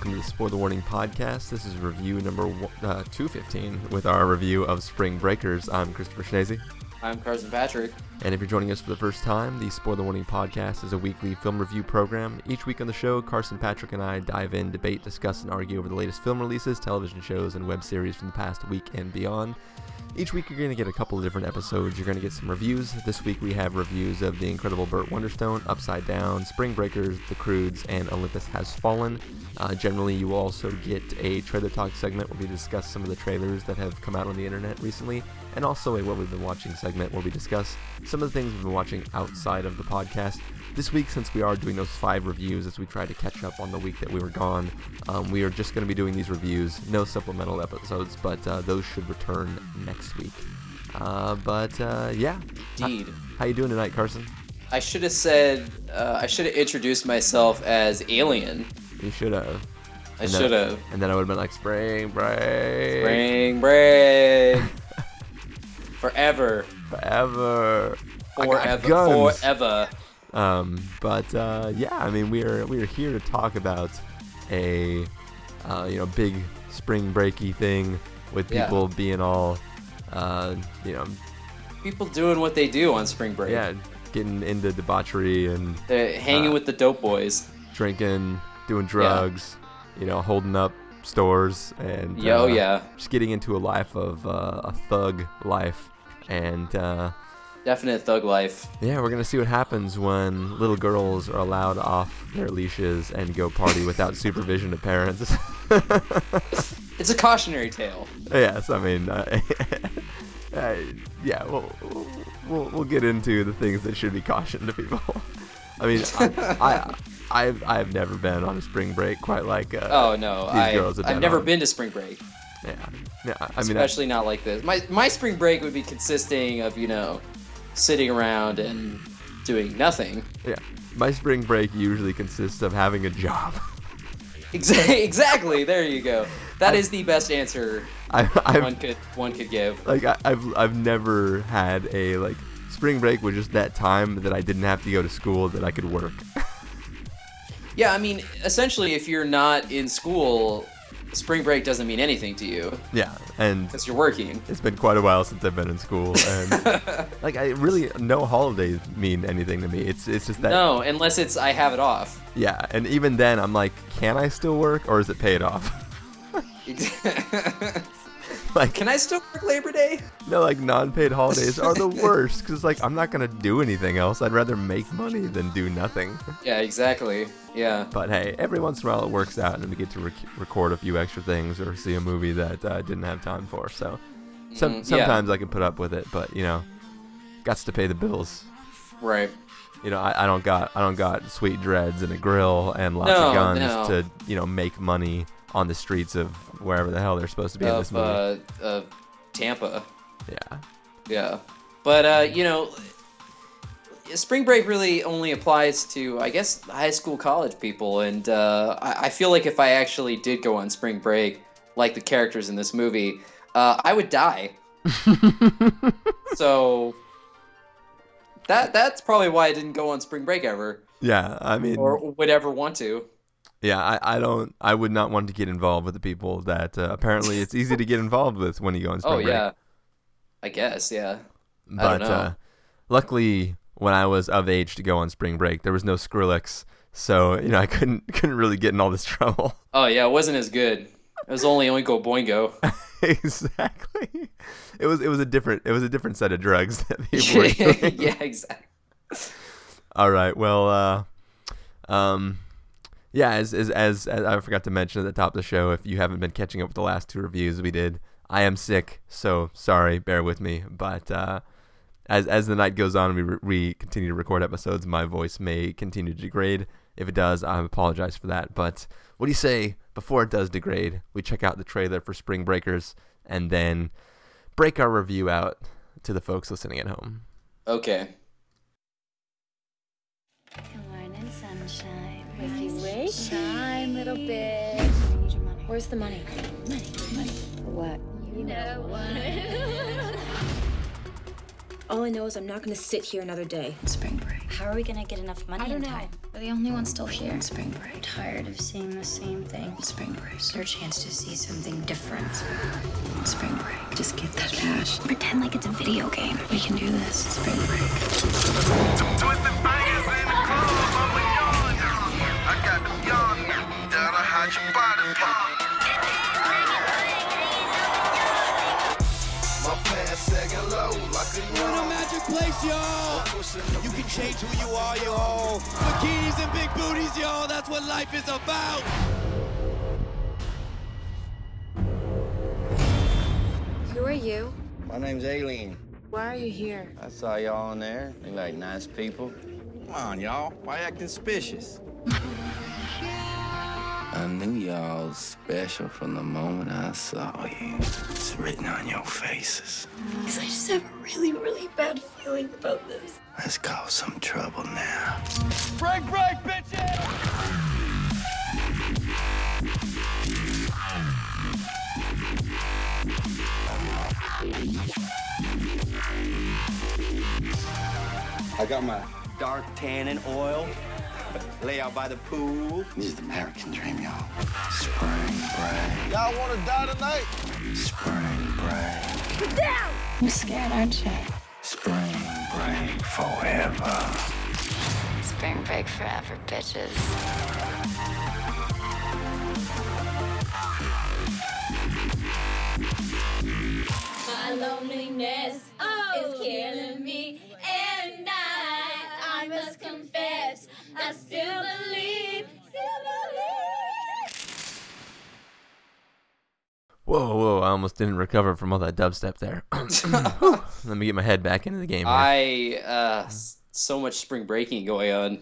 welcome to the Spoiler Warning podcast. This is review number one, uh, 215 with our review of Spring Breakers. I'm Christopher Schnese. I'm Carson Patrick. And if you're joining us for the first time, the Spoiler Warning podcast is a weekly film review program. Each week on the show, Carson Patrick and I dive in, debate, discuss, and argue over the latest film releases, television shows, and web series from the past week and beyond. Each week, you're going to get a couple of different episodes. You're going to get some reviews. This week, we have reviews of The Incredible Burt Wonderstone, Upside Down, Spring Breakers, The Croods, and Olympus Has Fallen. Uh, generally, you will also get a trailer talk segment where we discuss some of the trailers that have come out on the internet recently, and also a What We've Been Watching segment where we discuss some of the things we've been watching outside of the podcast. This week, since we are doing those five reviews as we try to catch up on the week that we were gone, um, we are just going to be doing these reviews. No supplemental episodes, but uh, those should return next week. Uh, but uh, yeah, Indeed. How, how, you doing tonight, Carson? I should have said uh, I should have introduced myself as Alien. You should have. I should have. And then I would have been like, Spring Break. Spring Break. Forever. Forever. Forever. Forever. Um, but uh, yeah, I mean, we are we are here to talk about a uh, you know big spring breaky thing with people yeah. being all uh, you know people doing what they do on spring break. Yeah, getting into debauchery and They're hanging uh, with the dope boys, drinking, doing drugs, yeah. you know, holding up stores and yo uh, yeah, just getting into a life of uh, a thug life and uh, Definite thug life. Yeah, we're gonna see what happens when little girls are allowed off their leashes and go party without supervision of parents. it's a cautionary tale. Yes, I mean, uh, uh, yeah, we'll, we'll we'll get into the things that should be cautioned to people. I mean, I, I have I've never been on a spring break quite like uh, oh no, these I, girls have I've never on. been to spring break. Yeah, yeah. I mean, especially I, not like this. My my spring break would be consisting of you know sitting around and doing nothing. Yeah. My spring break usually consists of having a job. exactly. There you go. That I, is the best answer I, one could one could give. Like I, I've I've never had a like spring break was just that time that I didn't have to go to school that I could work. yeah, I mean, essentially, if you're not in school, spring break doesn't mean anything to you. Yeah, and because you're working. It's been quite a while since I've been in school, and like I really no holidays mean anything to me. It's it's just that no, unless it's I have it off. Yeah, and even then I'm like, can I still work or is it paid off? like, can I still work Labor Day? No, like non-paid holidays are the worst because like I'm not gonna do anything else. I'd rather make money than do nothing. Yeah, exactly. Yeah. But hey, every once in a while it works out, and we get to rec- record a few extra things or see a movie that I uh, didn't have time for. So, some, mm, sometimes yeah. I can put up with it, but you know, got to pay the bills. Right. You know, I, I don't got I don't got sweet dreads and a grill and lots no, of guns no. to you know make money on the streets of wherever the hell they're supposed to be of, in this movie. Uh, uh, Tampa. Yeah. Yeah. But uh, you know, spring break really only applies to, I guess, high school, college people, and uh, I, I, feel like if I actually did go on spring break, like the characters in this movie, uh, I would die. so that that's probably why I didn't go on spring break ever. Yeah, I mean, or would ever want to. Yeah, I, I don't. I would not want to get involved with the people that uh, apparently it's easy to get involved with when you go on spring oh, break. Oh yeah, I guess yeah. But uh, luckily, when I was of age to go on spring break, there was no Skrillex, so you know I couldn't couldn't really get in all this trouble. Oh yeah, it wasn't as good. It was only Oingo Boingo. exactly. It was it was a different it was a different set of drugs that people were yeah, exactly. All right. Well, uh, um, yeah. As, as as as I forgot to mention at the top of the show, if you haven't been catching up with the last two reviews we did, I am sick, so sorry. Bear with me. But uh, as as the night goes on, we re- we continue to record episodes. My voice may continue to degrade. If it does, I apologize for that. But what do you say before it does degrade? We check out the trailer for Spring Breakers and then break our review out to the folks listening at home. Okay. Good morning, sunshine. Wakey, wake. Shine, little bitch. Where's the money? Money, money. What? You know what? All I know is I'm not going to sit here another day. Spring break. How are we gonna get enough money I don't in know. time? We're the only ones still here. Spring break. Tired of seeing the same thing. Spring break. It's our chance to see something different. Spring break. Just get that cash. Pretend like it's a video game. We can do this. Spring break. Place, y'all. You can change who you are, y'all. Bikinis and big booties, y'all. That's what life is about. Who are you? My name's Aileen. Why are you here? I saw y'all in there. They like nice people. Come on, y'all. Why acting suspicious? I knew y'all was special from the moment I saw you. It's written on your faces. Because I just have a really, really bad feeling about this. Let's cause some trouble now. Break, break, bitches! I got my dark tannin oil. Lay out by the pool. This is the American dream, y'all. Spring break. Y'all wanna die tonight? Spring break. Get down! You're scared, aren't you? Spring break forever. Spring break forever, bitches. My loneliness Whoa, whoa! I almost didn't recover from all that dubstep there. Let me get my head back into the game. Here. I uh, so much spring breaking going on.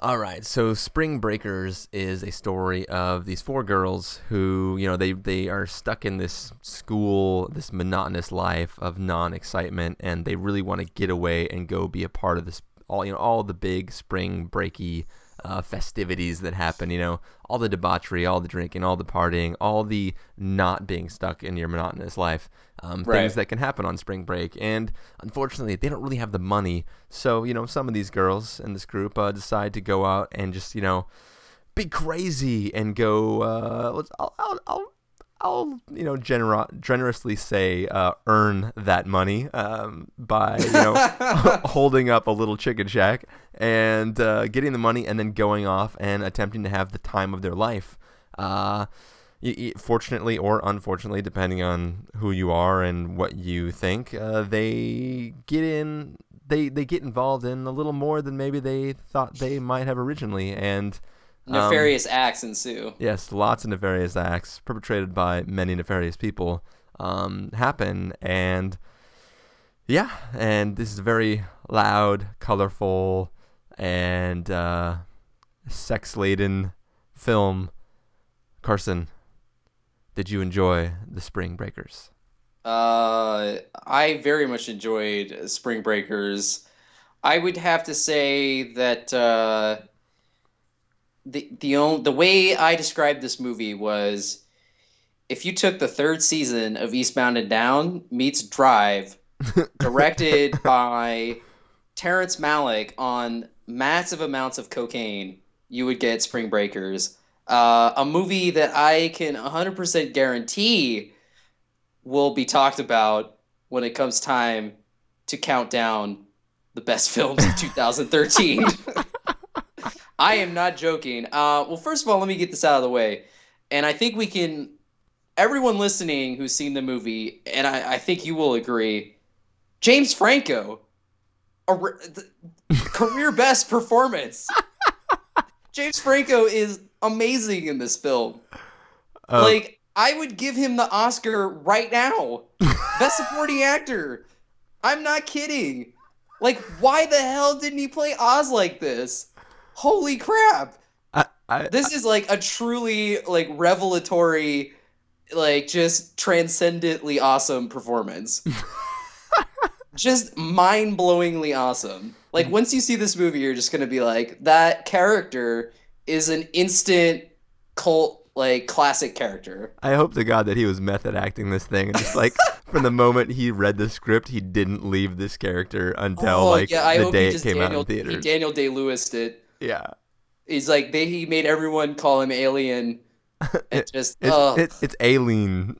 All right, so Spring Breakers is a story of these four girls who, you know, they they are stuck in this school, this monotonous life of non-excitement, and they really want to get away and go be a part of this all you know all the big spring breaky uh, festivities that happen. You know, all the debauchery, all the drinking, all the partying, all the not being stuck in your monotonous life. Um, Right. Things that can happen on spring break, and unfortunately, they don't really have the money. So you know, some of these girls in this group uh, decide to go out and just you know be crazy and go. Uh, let's. I'll. I'll, I'll I'll you know genera- generously say uh, earn that money um, by you know holding up a little chicken shack and uh, getting the money and then going off and attempting to have the time of their life. Uh, y- y- fortunately or unfortunately, depending on who you are and what you think, uh, they get in. They, they get involved in a little more than maybe they thought they might have originally, and um, Nefarious acts ensue. yes, lots of nefarious acts perpetrated by many nefarious people um, happen, and yeah, and this is a very loud, colorful, and uh, sex-laden film. Carson, did you enjoy the Spring Breakers? Uh, I very much enjoyed Spring Breakers. I would have to say that uh, the the only, the way I described this movie was if you took the third season of Eastbound and Down meets Drive, directed by Terrence Malick on massive amounts of cocaine, you would get Spring Breakers. Uh, a movie that I can 100% guarantee will be talked about when it comes time to count down the best films of 2013. I am not joking. Uh, well, first of all, let me get this out of the way. And I think we can, everyone listening who's seen the movie, and I, I think you will agree, James Franco, a the career best performance. James Franco is amazing in this film. Uh, like, I would give him the Oscar right now. Best supporting actor. I'm not kidding. Like, why the hell didn't he play Oz like this? Holy crap. I, I, This is like a truly like revelatory, like just transcendently awesome performance. just mind-blowingly awesome. Like once you see this movie, you're just gonna be like, that character is an instant cult like classic character. I hope to God that he was method acting this thing and just like from the moment he read the script, he didn't leave this character until oh like yeah, the day it came Daniel, out in he theaters. Daniel Day Lewis it. Yeah, He's like they he made everyone call him Alien. And just it's uh, it's, it's Aileen.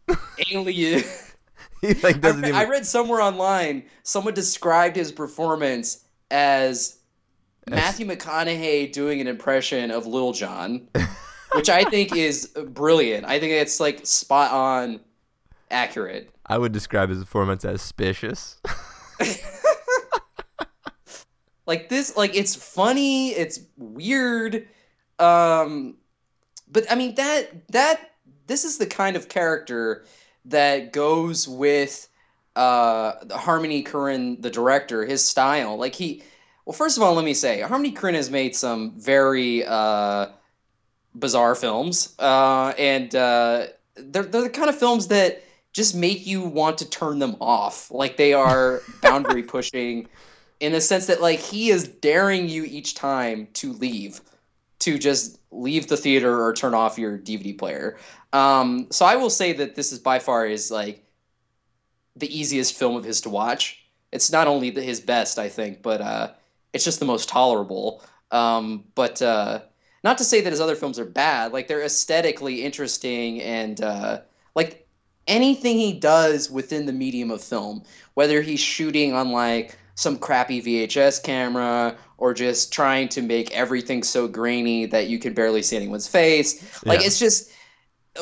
Alien. he like I, doesn't re- even. I read somewhere online someone described his performance as Matthew McConaughey doing an impression of Lil Jon, which I think is brilliant. I think it's like spot on accurate. I would describe his performance as suspicious. Like this like it's funny it's weird um but i mean that that this is the kind of character that goes with uh harmony Korine, the director his style. Like he well first of all let me say harmony Korine has made some very uh bizarre films uh and uh they're, they're the kind of films that just make you want to turn them off. Like they are boundary pushing in the sense that like he is daring you each time to leave to just leave the theater or turn off your dvd player. Um, so i will say that this is by far is like the easiest film of his to watch. It's not only the, his best i think but uh, it's just the most tolerable. Um, but uh, not to say that his other films are bad. Like they're aesthetically interesting and uh, like anything he does within the medium of film whether he's shooting on like some crappy VHS camera or just trying to make everything so grainy that you can barely see anyone's face. Like Yeah. it's just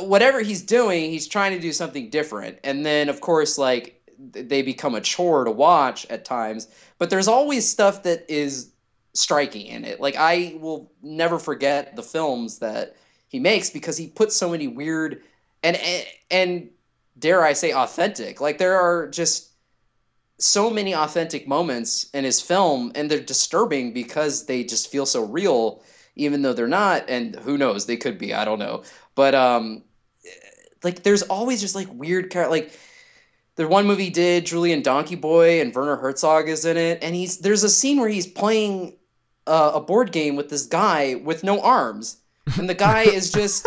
whatever he's doing, he's trying to do something different. And then of course like they become a chore to watch at times, but there's always stuff that is striking in it. Like I will never forget the films that he makes because he puts so many weird and and, and dare I say authentic. Like there are just so many authentic moments in his film and they're disturbing because they just feel so real even though they're not and who knows they could be i don't know. But um like there's always just like weird char- like the one movie did Julien Donkey-Boy and werner herzog is in it and he's there's a scene where he's playing uh, a board game with this guy with no arms and the guy is just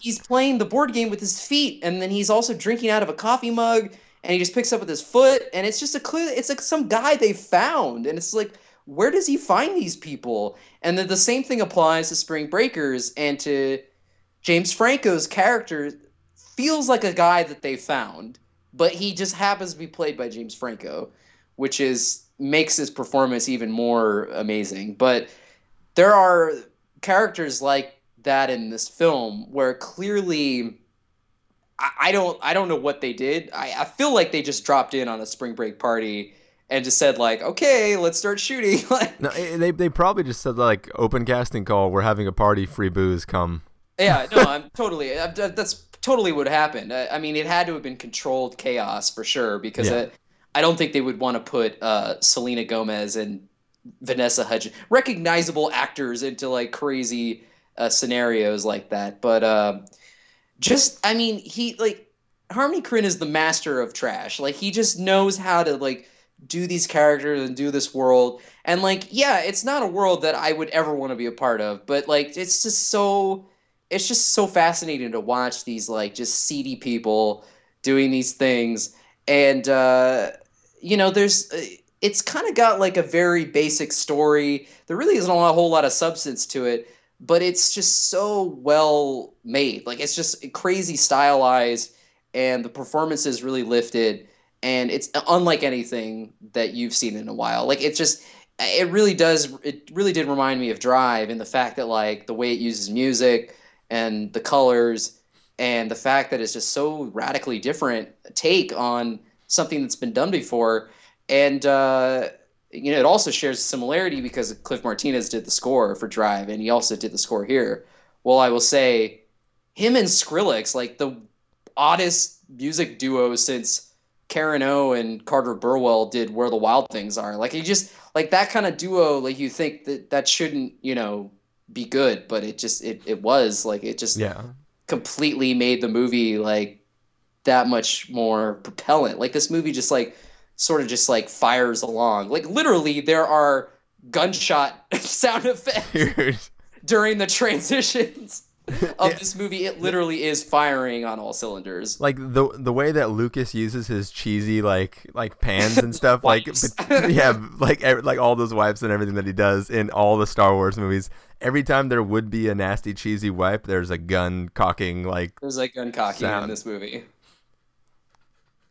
he's playing the board game with his feet and then he's also drinking out of a coffee mug and he just picks up with his foot and it's just a clear it's like some guy they found and it's like where does he find these people? And then the same thing applies to spring breakers and to james franco's character. Feels like a guy that they found but he just happens to be played by james franco which is makes his performance even more amazing. But there are characters like that in this film where clearly I, I don't I don't know what they did. I, I feel like they just dropped in on a spring break party and just said like, okay, let's start shooting. No, eh, they they probably just said like open casting call. We're having a party. Free booze. Come. yeah, no, I'm totally. I, that's totally what happened. I, I mean, it had to have been controlled chaos for sure because Yeah. it, I don't think they would want to put uh, Selena Gomez and Vanessa Hudgens, recognizable actors, into like crazy uh, scenarios like that. But uh, just, I mean, he like Harmony Korine is the master of trash. Like he just knows how to like do these characters and do this world. And like, yeah, it's not a world that I would ever want to be a part of, but like, it's just so, it's just so fascinating to watch these like just seedy people doing these things. And uh, you know, there's, uh, it's kind of got like a very basic story. There really isn't a whole lot of substance to it, but it's just so well made. Like it's just crazy stylized, and the performance is really lifted, and it's unlike anything that you've seen in a while. Like it's just, it really does. It really did remind me of Drive in the fact that like the way it uses music and the colors and the fact that it's just so radically different take on something that's been done before and uh, you know it also shares a similarity because cliff martinez did the score for drive and he also did the score here well i will say him and skrillex like the oddest music duo since karen o and carter burwell did where the wild things are like he just like that kind of duo like you think that that shouldn't you know be good but it just it, it was like it just Yeah. completely made the movie like that much more propellant. Like this movie just like sort of just like fires along. Like literally there are gunshot sound effects during the transitions. of this movie, it literally is firing on all cylinders. like the the way that Lucas uses his cheesy like like pans and stuff like but- yeah like like all those wipes and everything that he does in all the Star Wars movies every time there would be a nasty cheesy wipe there's a gun cocking like There's like gun cocking Sound. in this movie.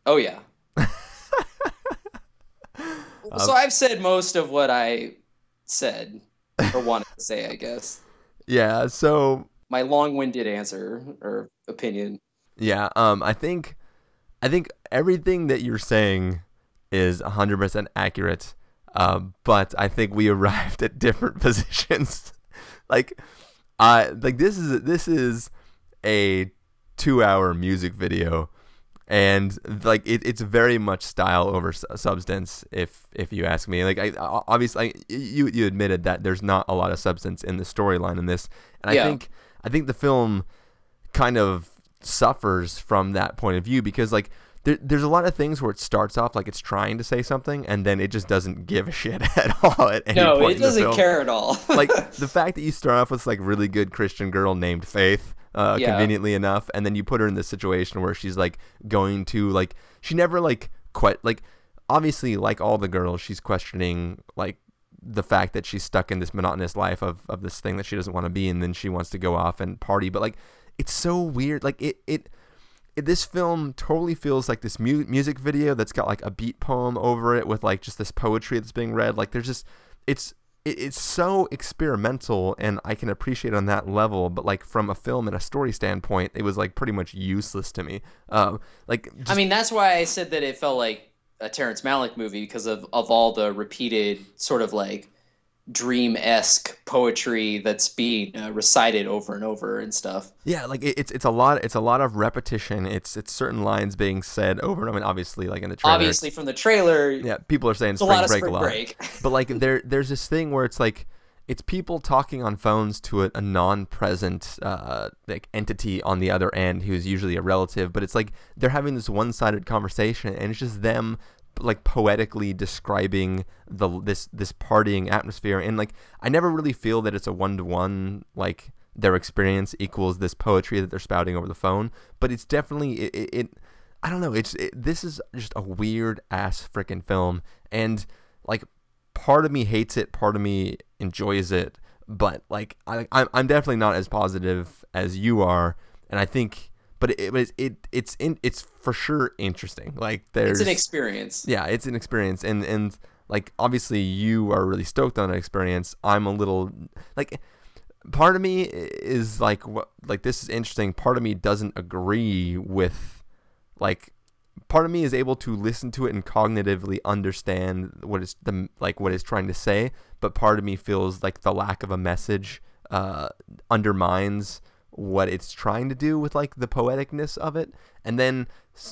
Oh yeah. so I've said most of what I said or wanted to say, I guess. yeah so My long-winded answer or opinion. Yeah, um, I think, I think everything that you're saying is 100% accurate, um, but I think we arrived at different positions. like, I like this is this is a two-hour music video, and like it, it's very much style over substance. If if you ask me, like I, obviously you you admitted that there's not a lot of substance in the storyline in this, and I think I think the film kind of suffers from that point of view because like there, there's a lot of things where it starts off like it's trying to say something and then it just doesn't give a shit at all at any No, point it doesn't care at all. like the fact that you start off with like really good Christian girl named Faith, uh, Yeah. conveniently enough, and then you put her in this situation where she's like going to like she never like quite like obviously like all the girls she's questioning like the fact that she's stuck in this monotonous life of, of this thing that she doesn't want to be and then she wants to go off and party. But like it's so weird. Like it it it- this film totally feels like this mu- music video that's got like a beat poem over it with like just this poetry that's being read. Like there's just it's it, it's so experimental and i can appreciate on that level but like from a film and a story standpoint it was like pretty much useless to me. Um like I mean, that's why I said that it felt like a Terrence Malick movie because of, of all the repeated sort of like dream esque poetry that's being uh, recited over and over and stuff. Yeah, like it, it's it's a lot it's a lot of repetition. It's it's certain lines being said over and over. I mean, obviously, like in the trailer, Obviously, from the trailer, yeah, people are saying it's a lot of break spring a lot. break. but like there there's this thing where it's like it's people talking on phones to a, a non-present uh, like entity on the other end who's usually a relative, but it's like they're having this one-sided conversation, and it's just them like poetically describing the this this partying atmosphere, and like I never really feel that it's a one-to-one like their experience equals this poetry that they're spouting over the phone, but it's definitely it. it, it I don't know. It's it, this is just a weird ass freaking film, and like part of me hates it, part of me enjoys it, but like I, I'm I'm definitely not as positive as you are, and I think, but it, it it it's in it's for sure interesting. Like there's It's an experience. yeah, it's an experience, and and like obviously you are really stoked on that experience. I'm a little like part of me is like what like this is interesting. Part of me doesn't agree with like part of me is able to listen to it and cognitively understand what it's the like what it's trying to say, but part of me feels like the lack of a message uh, undermines what it's trying to do with like the poeticness of it, and then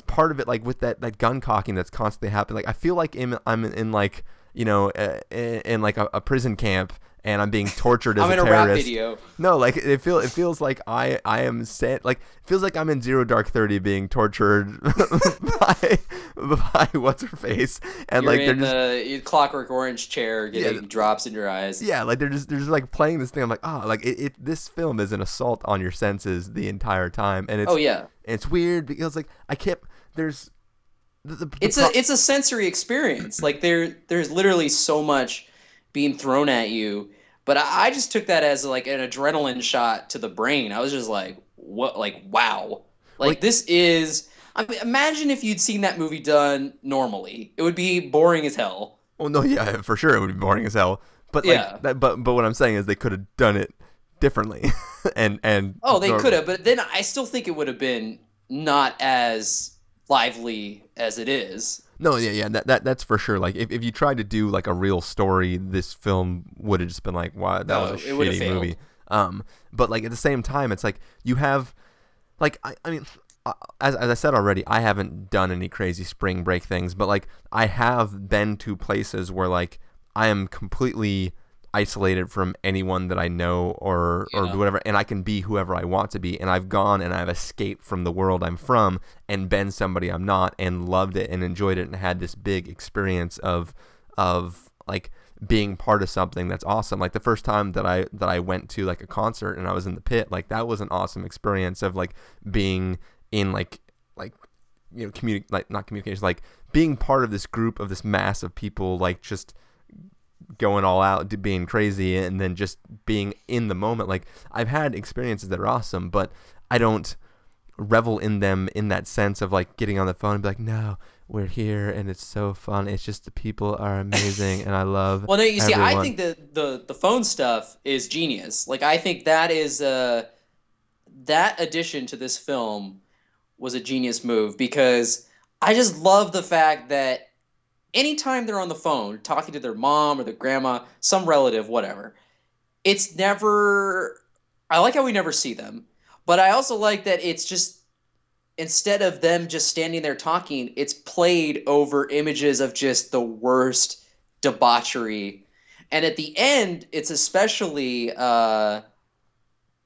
part of it like with that that gun cocking that's constantly happening. Like I feel like I'm in like you know in, in like a, a prison camp and I'm being tortured as I'm a in a terrorist. rap video. No, like it feel it feels like I I am set like it feels like I'm in Zero Dark Thirty being tortured by by what's her face and You're like they're in just the Clockwork Orange chair, getting th- drops in your eyes. yeah like they're just they're just like playing this thing. I'm like oh like it, it this film is an assault on your senses the entire time and it's Oh yeah. it's weird because like I can't there's the, the, the It's pro- a it's a sensory experience. Like there there's literally so much being thrown at you. But I, I just took that as like an adrenaline shot to the brain. I was just like, what? Like wow. Like, Like- this is. I mean, imagine if you'd seen that movie done normally. It would be boring as hell. Oh no, yeah, for sure it would be boring as hell. But like, Yeah. that, but but what I'm saying is they could have done it differently, and and Oh, they could have, but then I still think it would have been not as lively as it is. No, yeah, yeah, that, that that's for sure. Like if, if you tried to do like a real story, this film would have just been like, wow, that No, was a shitty movie. Um, but like at the same time, it's like you have, like I, I mean, uh, as as I said already, I haven't done any crazy spring break things, but like I have been to places where like I am completely isolated from anyone that I know or or whatever, and I can be whoever I want to be. And I've gone and I've escaped from the world I'm from and been somebody I'm not, and loved it and enjoyed it and had this big experience of of like being part of something that's awesome. Like the first time that I that I went to like a concert and I was in the pit, like that was an awesome experience of like being in like like you know communi- like not communication like being part of this group of this mass of people like just going all out being crazy and then just being in the moment. Like i've had experiences that are awesome but i don't revel in them in that sense of like getting on the phone and be like no we're here and it's so fun. It's just the people are amazing and i love Well, no, you see, I think the, the the phone stuff is genius. Like, I think that is uh, that addition to this film was a genius move because I just love the fact that anytime they're on the phone talking to their mom or their grandma, some relative, whatever, it's never. I like how we never see them, but I also like that it's just instead of them just standing there talking, it's played over images of just the worst debauchery. And at the end, it's especially. Uh,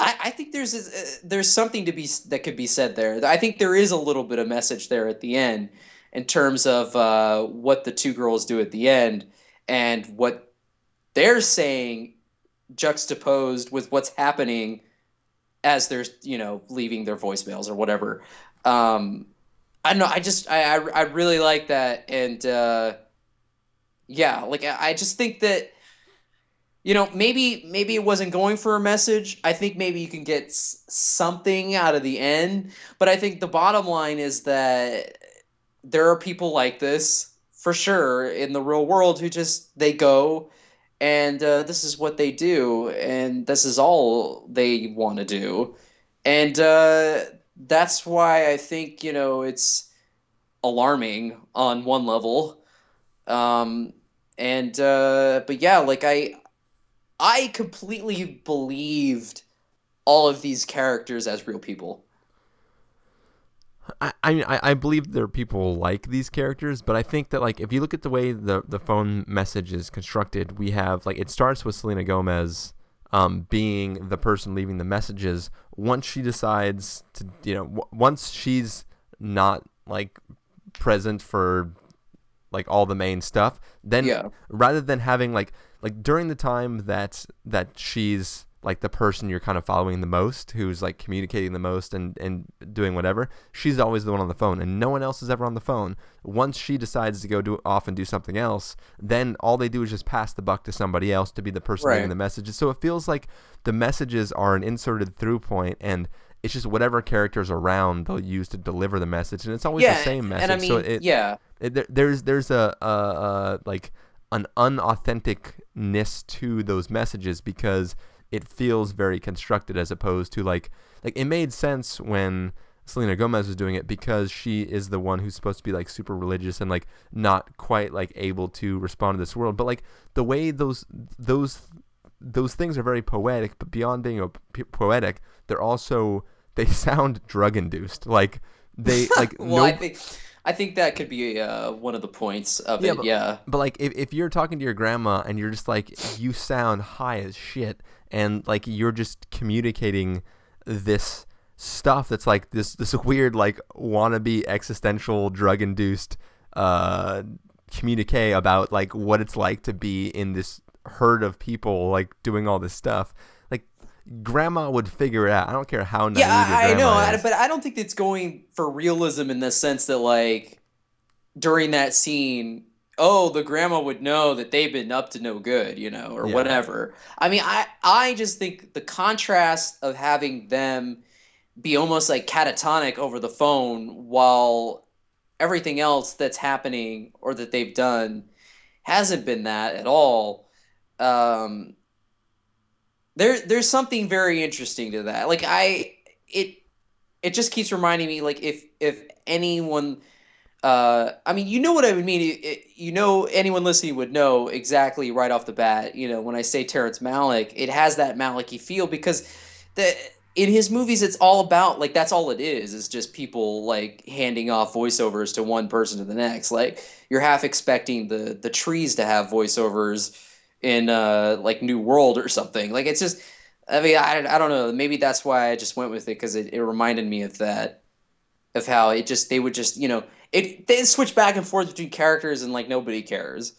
I, I think there's a, there's something to be that could be said there. I think there is a little bit of message there at the end in terms of uh, what the two girls do at the end and what they're saying juxtaposed with what's happening as they're you know leaving their voicemails or whatever. Um, I don't know. I just I I, I really like that, and uh, yeah, like I, I just think that you know maybe maybe it wasn't going for a message. I think maybe you can get something out of the end, but I think the bottom line is that there are people like this for sure in the real world who just they go and uh, this is what they do and this is all they want to do. And uh, that's why i think you know it's alarming on one level. Um, and uh, but yeah like i i completely believed all of these characters as real people I, I mean, I, I believe there are people like these characters, but I think that like if you look at the way the the phone message is constructed, we have like it starts with Selena Gomez um, being the person leaving the messages. Once she decides to, you know, w- once she's not like present for like all the main stuff, then Yeah. rather than having like like during the time that that she's like the person you're kind of following the most, who's like communicating the most and and doing whatever, she's always the one on the phone, and no one else is ever on the phone. Once she decides to go do off and do something else, then all they do is just pass the buck to somebody else to be the person Right. leaving the messages. So it feels like the messages are an inserted through point and. It's just whatever characters around they'll use to deliver the message, and it's always yeah the same message. and i mean so it, yeah it, there, there's there's a, a, a like an unauthenticness to those messages because it feels very constructed as opposed to like like it made sense when Selena Gomez was doing it because she is the one who's supposed to be like super religious and like not quite like able to respond to this world. But like the way those those those things are very poetic but beyond being a p- poetic they're also they sound drug induced like they like well i think i think that could be uh, one of the points of Yeah, it but- yeah. But like, if, if you're talking to your grandma and you're just like, you sound high as shit, and like you're just communicating this stuff that's like this this weird like wannabe existential drug induced uh communique about like what it's like to be in this herd of people like doing all this stuff. Like grandma would figure it out. I don't care how naive yeah I, know I- but i don't think it's going for realism in the sense that like during that scene oh the grandma would know that they've been up to no good you know or Yeah. whatever i mean i i just think the contrast of having them be almost like catatonic over the phone while everything else that's happening or that they've done hasn't been that at all um there there's something very interesting to that like i it it just keeps reminding me like if if anyone uh i mean you know what i would mean. It- it- you know anyone listening would know exactly right off the bat you know when i say terrence malick it has that malicky feel because the in his movies it's all about like that's all it is is just people like handing off voiceovers to one person to the next. Like you're half expecting the the trees to have voiceovers in uh like new world or something. Like it's just i mean i, I don't know. Maybe that's why i just went with it because it, it reminded me of that of how it just they would just you know it they switch back and forth between characters and like nobody cares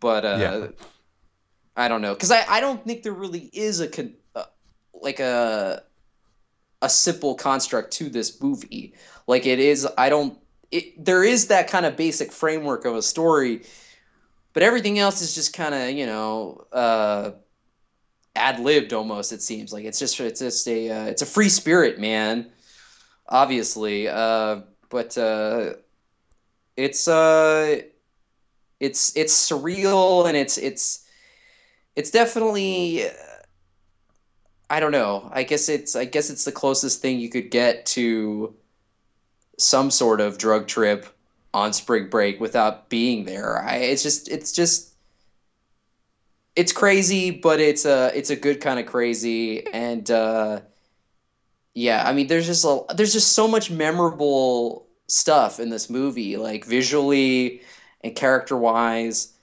but uh Yeah. I don't know because I, I don't think there really is a con- uh, like a a simple construct to this movie. Like it is, I don't. It, there is that kind of basic framework of a story, but everything else is just kind of you know uh, ad libbed almost. It seems like it's just it's just a uh, it's a free spirit, man. Obviously, uh, but uh, it's uh, it's it's surreal and it's it's it's definitely. Uh, I don't know. I guess it's I guess it's the closest thing you could get to some sort of drug trip on spring break without being there. I it's just it's just it's crazy, but it's a it's a good kind of crazy and uh yeah, I mean there's just a there's just so much memorable stuff in this movie like visually and character-wise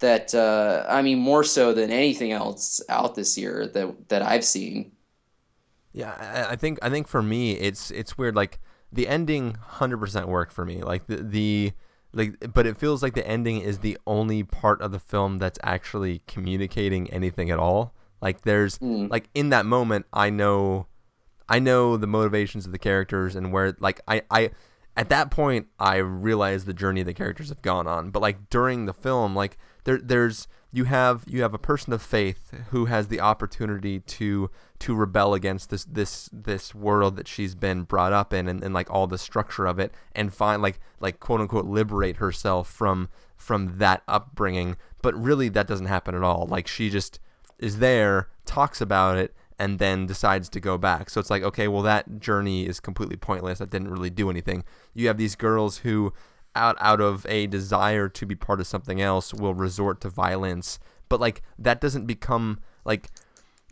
that uh I mean more so than anything else out this year that that I've seen. Yeah, I, I think I think for me it's it's weird. Like the ending, hundred percent worked for me. Like the the like, but it feels like the ending is the only part of the film that's actually communicating anything at all. Like there's Mm. like in that moment, I know, I know the motivations of the characters and where like I I at that point I realize the journey the characters have gone on. But like during the film, like there there's you have you have a person of faith who has the opportunity to to rebel against this this this world that she's been brought up in and, and like all the structure of it and find like like quote unquote liberate herself from from that upbringing but really that doesn't happen at all like she just is there talks about it and then decides to go back. So it's like okay well that journey is completely pointless. That didn't really do anything. You have these girls who out out of a desire to be part of something else will resort to violence. But like that doesn't become like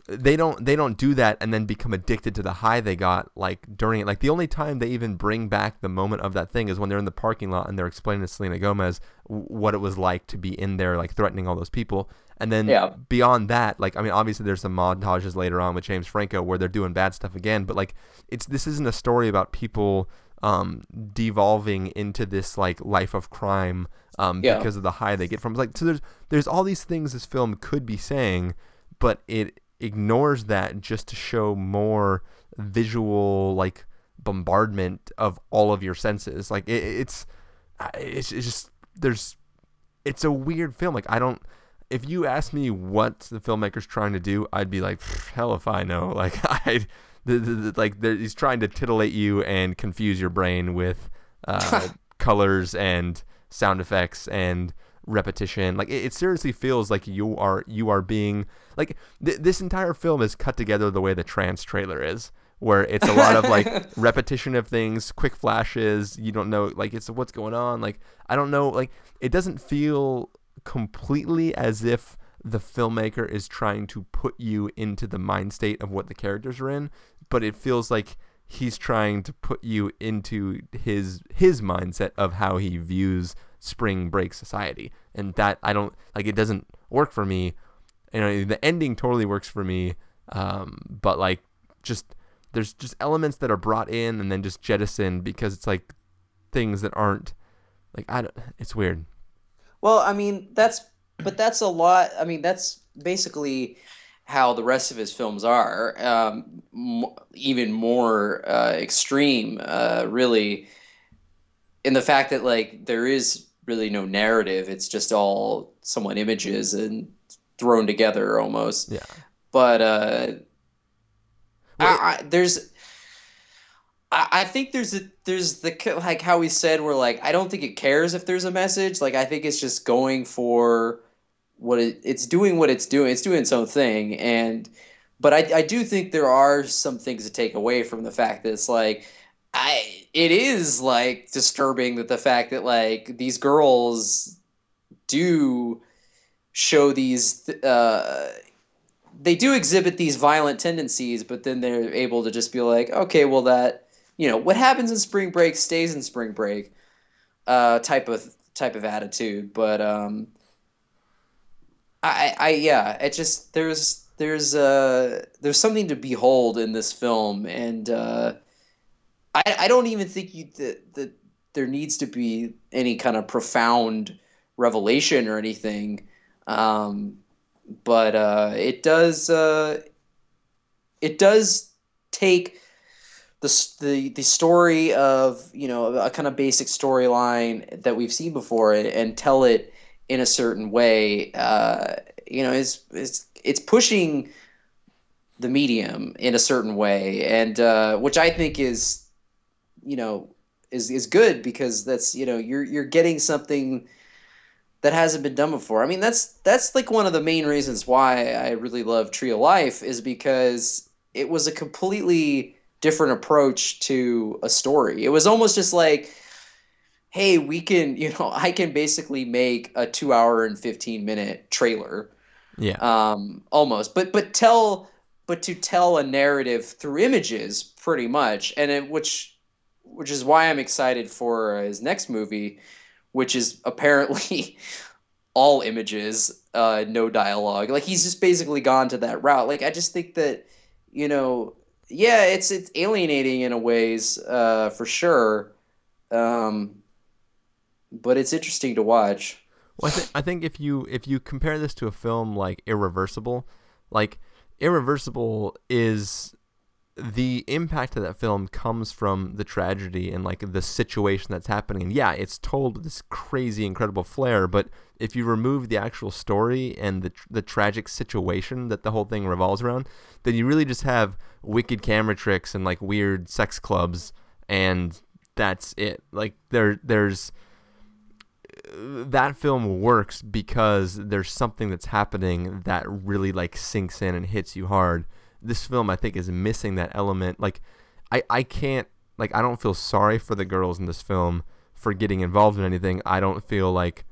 they don't they don't do that and then become addicted to the high they got like during it. Like the only time they even bring back the moment of that thing is when they're in the parking lot and they're explaining to Selena Gomez what it was like to be in there like threatening all those people and then Yeah. beyond that like I mean obviously there's some montages later on with James Franco where they're doing bad stuff again but like it's this isn't a story about people um devolving into this like life of crime um Yeah. because of the high they get from like so there's there's all these things this film could be saying but it ignores that just to show more visual like bombardment of all of your senses like it, it's it's, it's just there's it's a weird film like i don't if you ask me what the filmmaker's trying to do i'd be like hell if i know. Like i the, the, the, like the, he's trying to titillate you and confuse your brain with uh, colors and sound effects and repetition. Like it, it seriously feels like you are you are being like th- this entire film is cut together the way the trance trailer is where it's a lot of like repetition of things quick flashes you don't know like it's what's going on? Like i don't know like it doesn't feel completely as if the filmmaker is trying to put you into the mind state of what the characters are in but it feels like he's trying to put you into his his mindset of how he views spring break society. And that i don't like it doesn't work for me. You know the ending totally works for me um but like just there's just elements that are brought in and then just jettisoned because it's like things that aren't like i don't it's weird Well, I mean, that's but that's a lot. I mean, that's basically how the rest of his films are. Um, m- even more uh, extreme, uh, really, in the fact that like there is really no narrative. It's just all somewhat images and thrown together almost. yeah But uh, Well, I, I, there's. I think there's a there's the like how we said we're like I don't think it cares if there's a message. Like I think it's just going for what it, it's doing what it's doing it's doing its own thing. And but I, I do think there are some things to take away from the fact that it's like I it is like disturbing that the fact that like these girls do show these uh they do exhibit these violent tendencies, but then they're able to just be like, okay, well that you know what happens in spring break stays in spring break, uh, type of type of attitude. But um, I, I yeah, it just there's there's uh there's something to behold in this film, and uh, I I don't even think you that that there needs to be any kind of profound revelation or anything. Um, but uh, it does uh, it does take the the the story of you know a kind of basic storyline that we've seen before and, and tell it in a certain way. Uh, you know, is is it's pushing the medium in a certain way, and uh, which I think is you know is is good because that's you know you're you're getting something that hasn't been done before. I mean, that's that's like one of the main reasons why I really love Tree of Life is because it was a completely different approach to a story. It was almost just like, hey, we can, you know, I can basically make a two hour and fifteen minute trailer, Yeah. um, almost, but but tell, but to tell a narrative through images, pretty much, and it, which which is why I'm excited for his next movie, which is apparently all images, uh, no dialogue. Like he's just basically gone to that route. Like I just think that, you know, yeah, it's it's alienating in a ways, uh, for sure. Um, but it's interesting to watch. Well, I, th- I think if you if you compare this to a film like Irreversible, like Irreversible is the impact of that film comes from the tragedy and like the situation that's happening. And yeah, it's told with this crazy, incredible flair. But if you remove the actual story and the the tragic situation that the whole thing revolves around, then you really just have wicked camera tricks and like weird sex clubs, and that's it. Like there there's uh, that film works because there's something that's happening that really like sinks in and hits you hard. This film I think is missing that element. Like I I can't like I don't feel sorry for the girls in this film for getting involved in anything. I don't feel like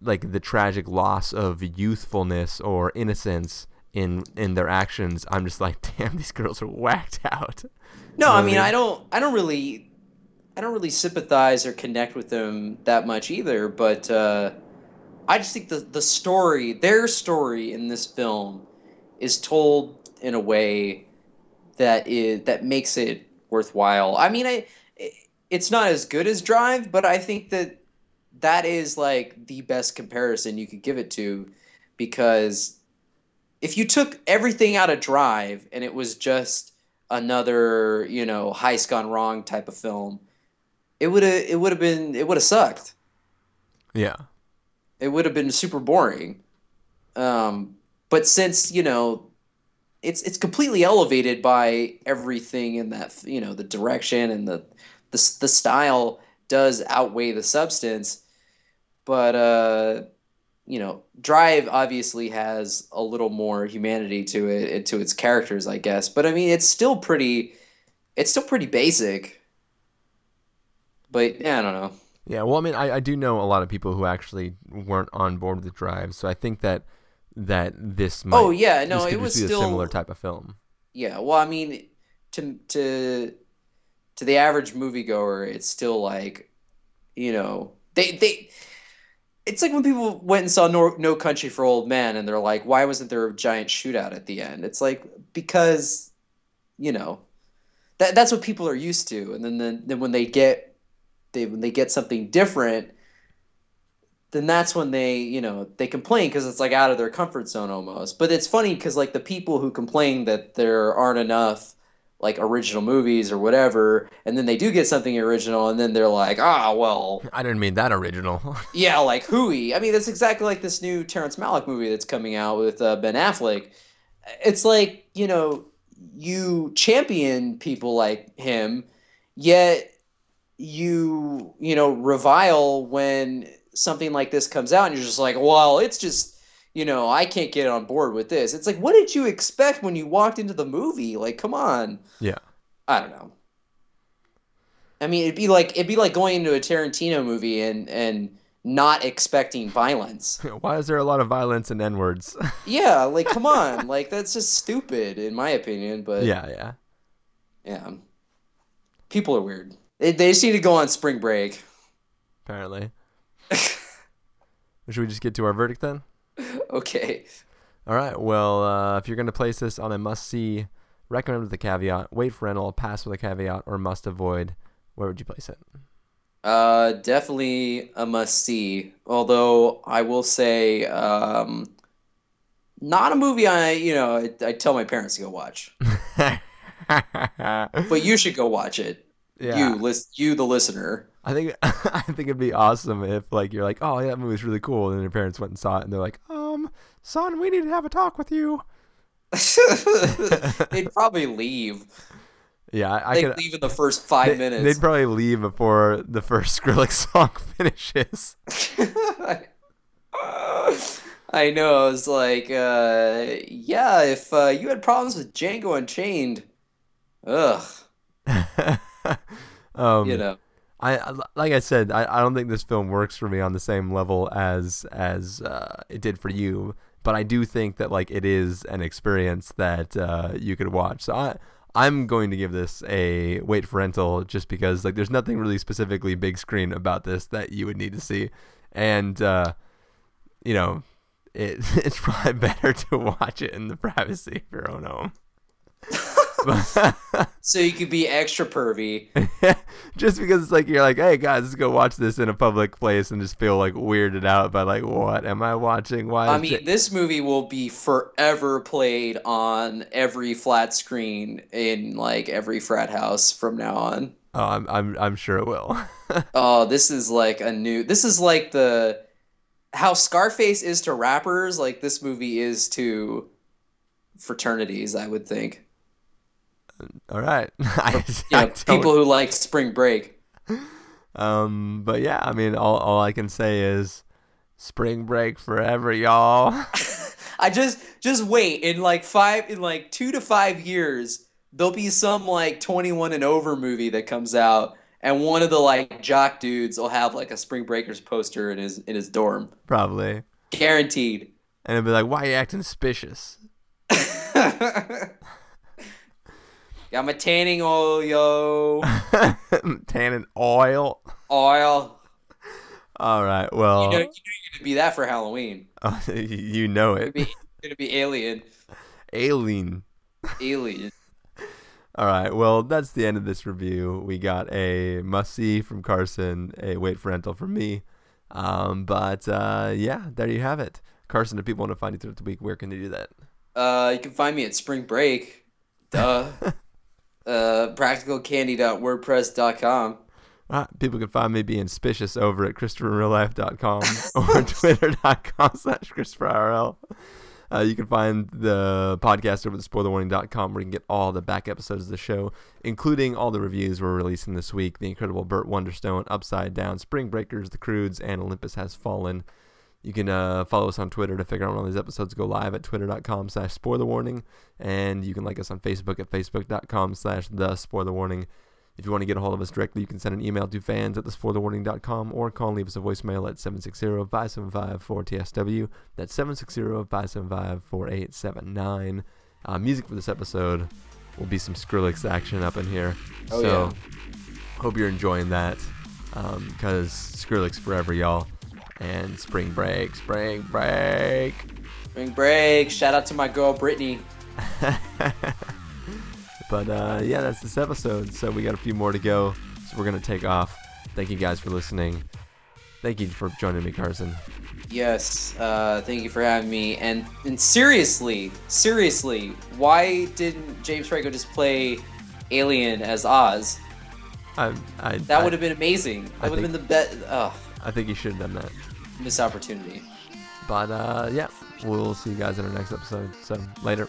like the tragic loss of youthfulness or innocence in in their actions. I'm just like, damn, these girls are whacked out. No, You know I mean, I don't, I don't really, I don't really sympathize or connect with them that much either. But uh, I just think the the story, their story in this film, is told in a way that is that makes it worthwhile. I mean, I, it's not as good as Drive, but I think that that is like the best comparison you could give it to, because if you took everything out of Drive and it was just another, you know, heist gone wrong type of film, it would have it would have been it would have sucked. Yeah. It would have been super boring. Um, but since you know, it's it's completely elevated by everything in that you know the direction and the the the style does outweigh the substance. But uh, you know, Drive obviously has a little more humanity to it to its characters, I guess. But I mean, it's still pretty, it's still pretty basic. But yeah, I don't know. Yeah, well, I mean, I, I do know a lot of people who actually weren't on board with Drive, so I think that that this oh, might Oh, yeah, no, it was still- a similar type of film. Yeah, well, I mean, to to to the average moviegoer, it's still like, you know, they they. It's like when people went and saw no, no Country for Old Men, and they're like, "Why wasn't there a giant shootout at the end?" It's like because, you know, that that's what people are used to, and then then, then when they get they when they get something different, then that's when they you know they complain because it's like out of their comfort zone almost. But it's funny because like the people who complain that there aren't enough like original movies or whatever, and then they do get something original, and then they're like, ah, well, I didn't mean that original. yeah, like hooey. I mean, that's exactly like this new Terrence Malick movie that's coming out with uh, Ben Affleck. It's like you know you champion people like him, yet you you know revile when something like this comes out, and you're just like, well, it's just you know I can't get on board with this. It's like, what did you expect when you walked into the movie? Like, come on. yeah. I don't know. I mean, it'd be like it'd be like going into a Tarantino movie and and not expecting violence. Why is there a lot of violence and N words? Yeah, like come on, like that's just stupid in my opinion. But yeah, yeah. yeah, people are weird. They, they just need to go on spring break. Apparently. Should we just get to our verdict then? Okay. All right. Well, uh, if you're going to place this on a must see, recommend with a caveat, wait for rental, pass with a caveat, or must avoid, where would you place it? Uh, definitely a must see. Although I will say, um, not a movie I you know I, I tell my parents to go watch, but you should go watch it. yeah. You list you the listener. I think I think it'd be awesome if like you're like, oh yeah, that movie's really cool, and then your parents went and saw it, and they're like, um, son, we need to have a talk with you. They'd probably leave. Yeah, I, I They'd could. leave in the first five they, minutes. They'd probably leave before the first Skrillex song finishes. I know. I was like, uh, yeah, if uh, you had problems with Django Unchained, ugh, um, you know. I like I said, I, I don't think this film works for me on the same level as as uh, it did for you. But I do think that like it is an experience that uh, you could watch. So I I'm going to give this a wait for rental just because like there's nothing really specifically big screen about this that you would need to see, and uh, you know it it's probably better to watch it in the privacy of your own home. So you could be extra pervy. just because it's like you're like, hey guys, let's go watch this in a public place and just feel like weirded out by like, what am I watching? Why? I mean, it- this movie will be forever played on every flat screen in like every frat house from now on. oh, I'm I'm I'm sure it will. Oh, this is like a new. This is like the how Scarface is to rappers. Like this movie is to fraternities. I would think. All right. I, You know, people who like Spring Break. Um, but yeah, I mean, all all I can say is, spring break forever, y'all. I just just wait in like five in like two to five years. There'll be some like 21 and over movie that comes out, and one of the like jock dudes will have like a Spring Breakers poster in his in his dorm, Probably. guaranteed. And it'd be like, why are you acting suspicious? Got my tanning oil, yo. tanning oil. Oil. All right. Well, You know, you know you're gonna be that for Halloween. you know You're it. gonna be, you're gonna be alien. Alien. Alien. All right. Well, that's the end of this review. We got a must see from Carson, a wait for rental from me. Um, but uh, yeah, there you have it. Carson, if people want to find you throughout the week, where can they do that? Uh, you can find me at Spring Break. Duh. Uh, practicalcandy.wordpress.com. Ah, people can find me being suspicious over at ChristopherInRealLife.com or Twitter.com slash ChristopherIRL. Uh, you can find the podcast over at SpoilerWarning.com where you can get all the back episodes of the show, including all the reviews we're releasing this week The Incredible Burt Wonderstone, Upside Down, Spring Breakers, The Croods, and Olympus Has Fallen. You can uh, follow us on Twitter to figure out when all these episodes go live at twitter.com slash spoiler warning. And you can like us on Facebook at facebook.com slash the spoiler warning. If you want to get a hold of us directly, you can send an email to fans at thespoilerwarning.com or call and leave us a voicemail at 760-575-4TSW. That's 760-575-4879. Uh, music for this episode will be some Skrillex action up in here. Oh, so yeah. hope you're enjoying that because Skrillex forever, y'all. And spring break, spring break. Spring Break. Shout out to my girl Brittany. But uh, yeah, that's this episode. So we got a few more to go. So we're gonna take off. Thank you guys for listening. Thank you for joining me, Carson. Yes, uh, thank you for having me. And and seriously, seriously, why didn't James Franco just play Alien as Oz? I, I, That would have been amazing. That would have been the best. Oh, I think you should have done that. Missed opportunity. But uh, yeah, we'll see you guys in our next episode. So later.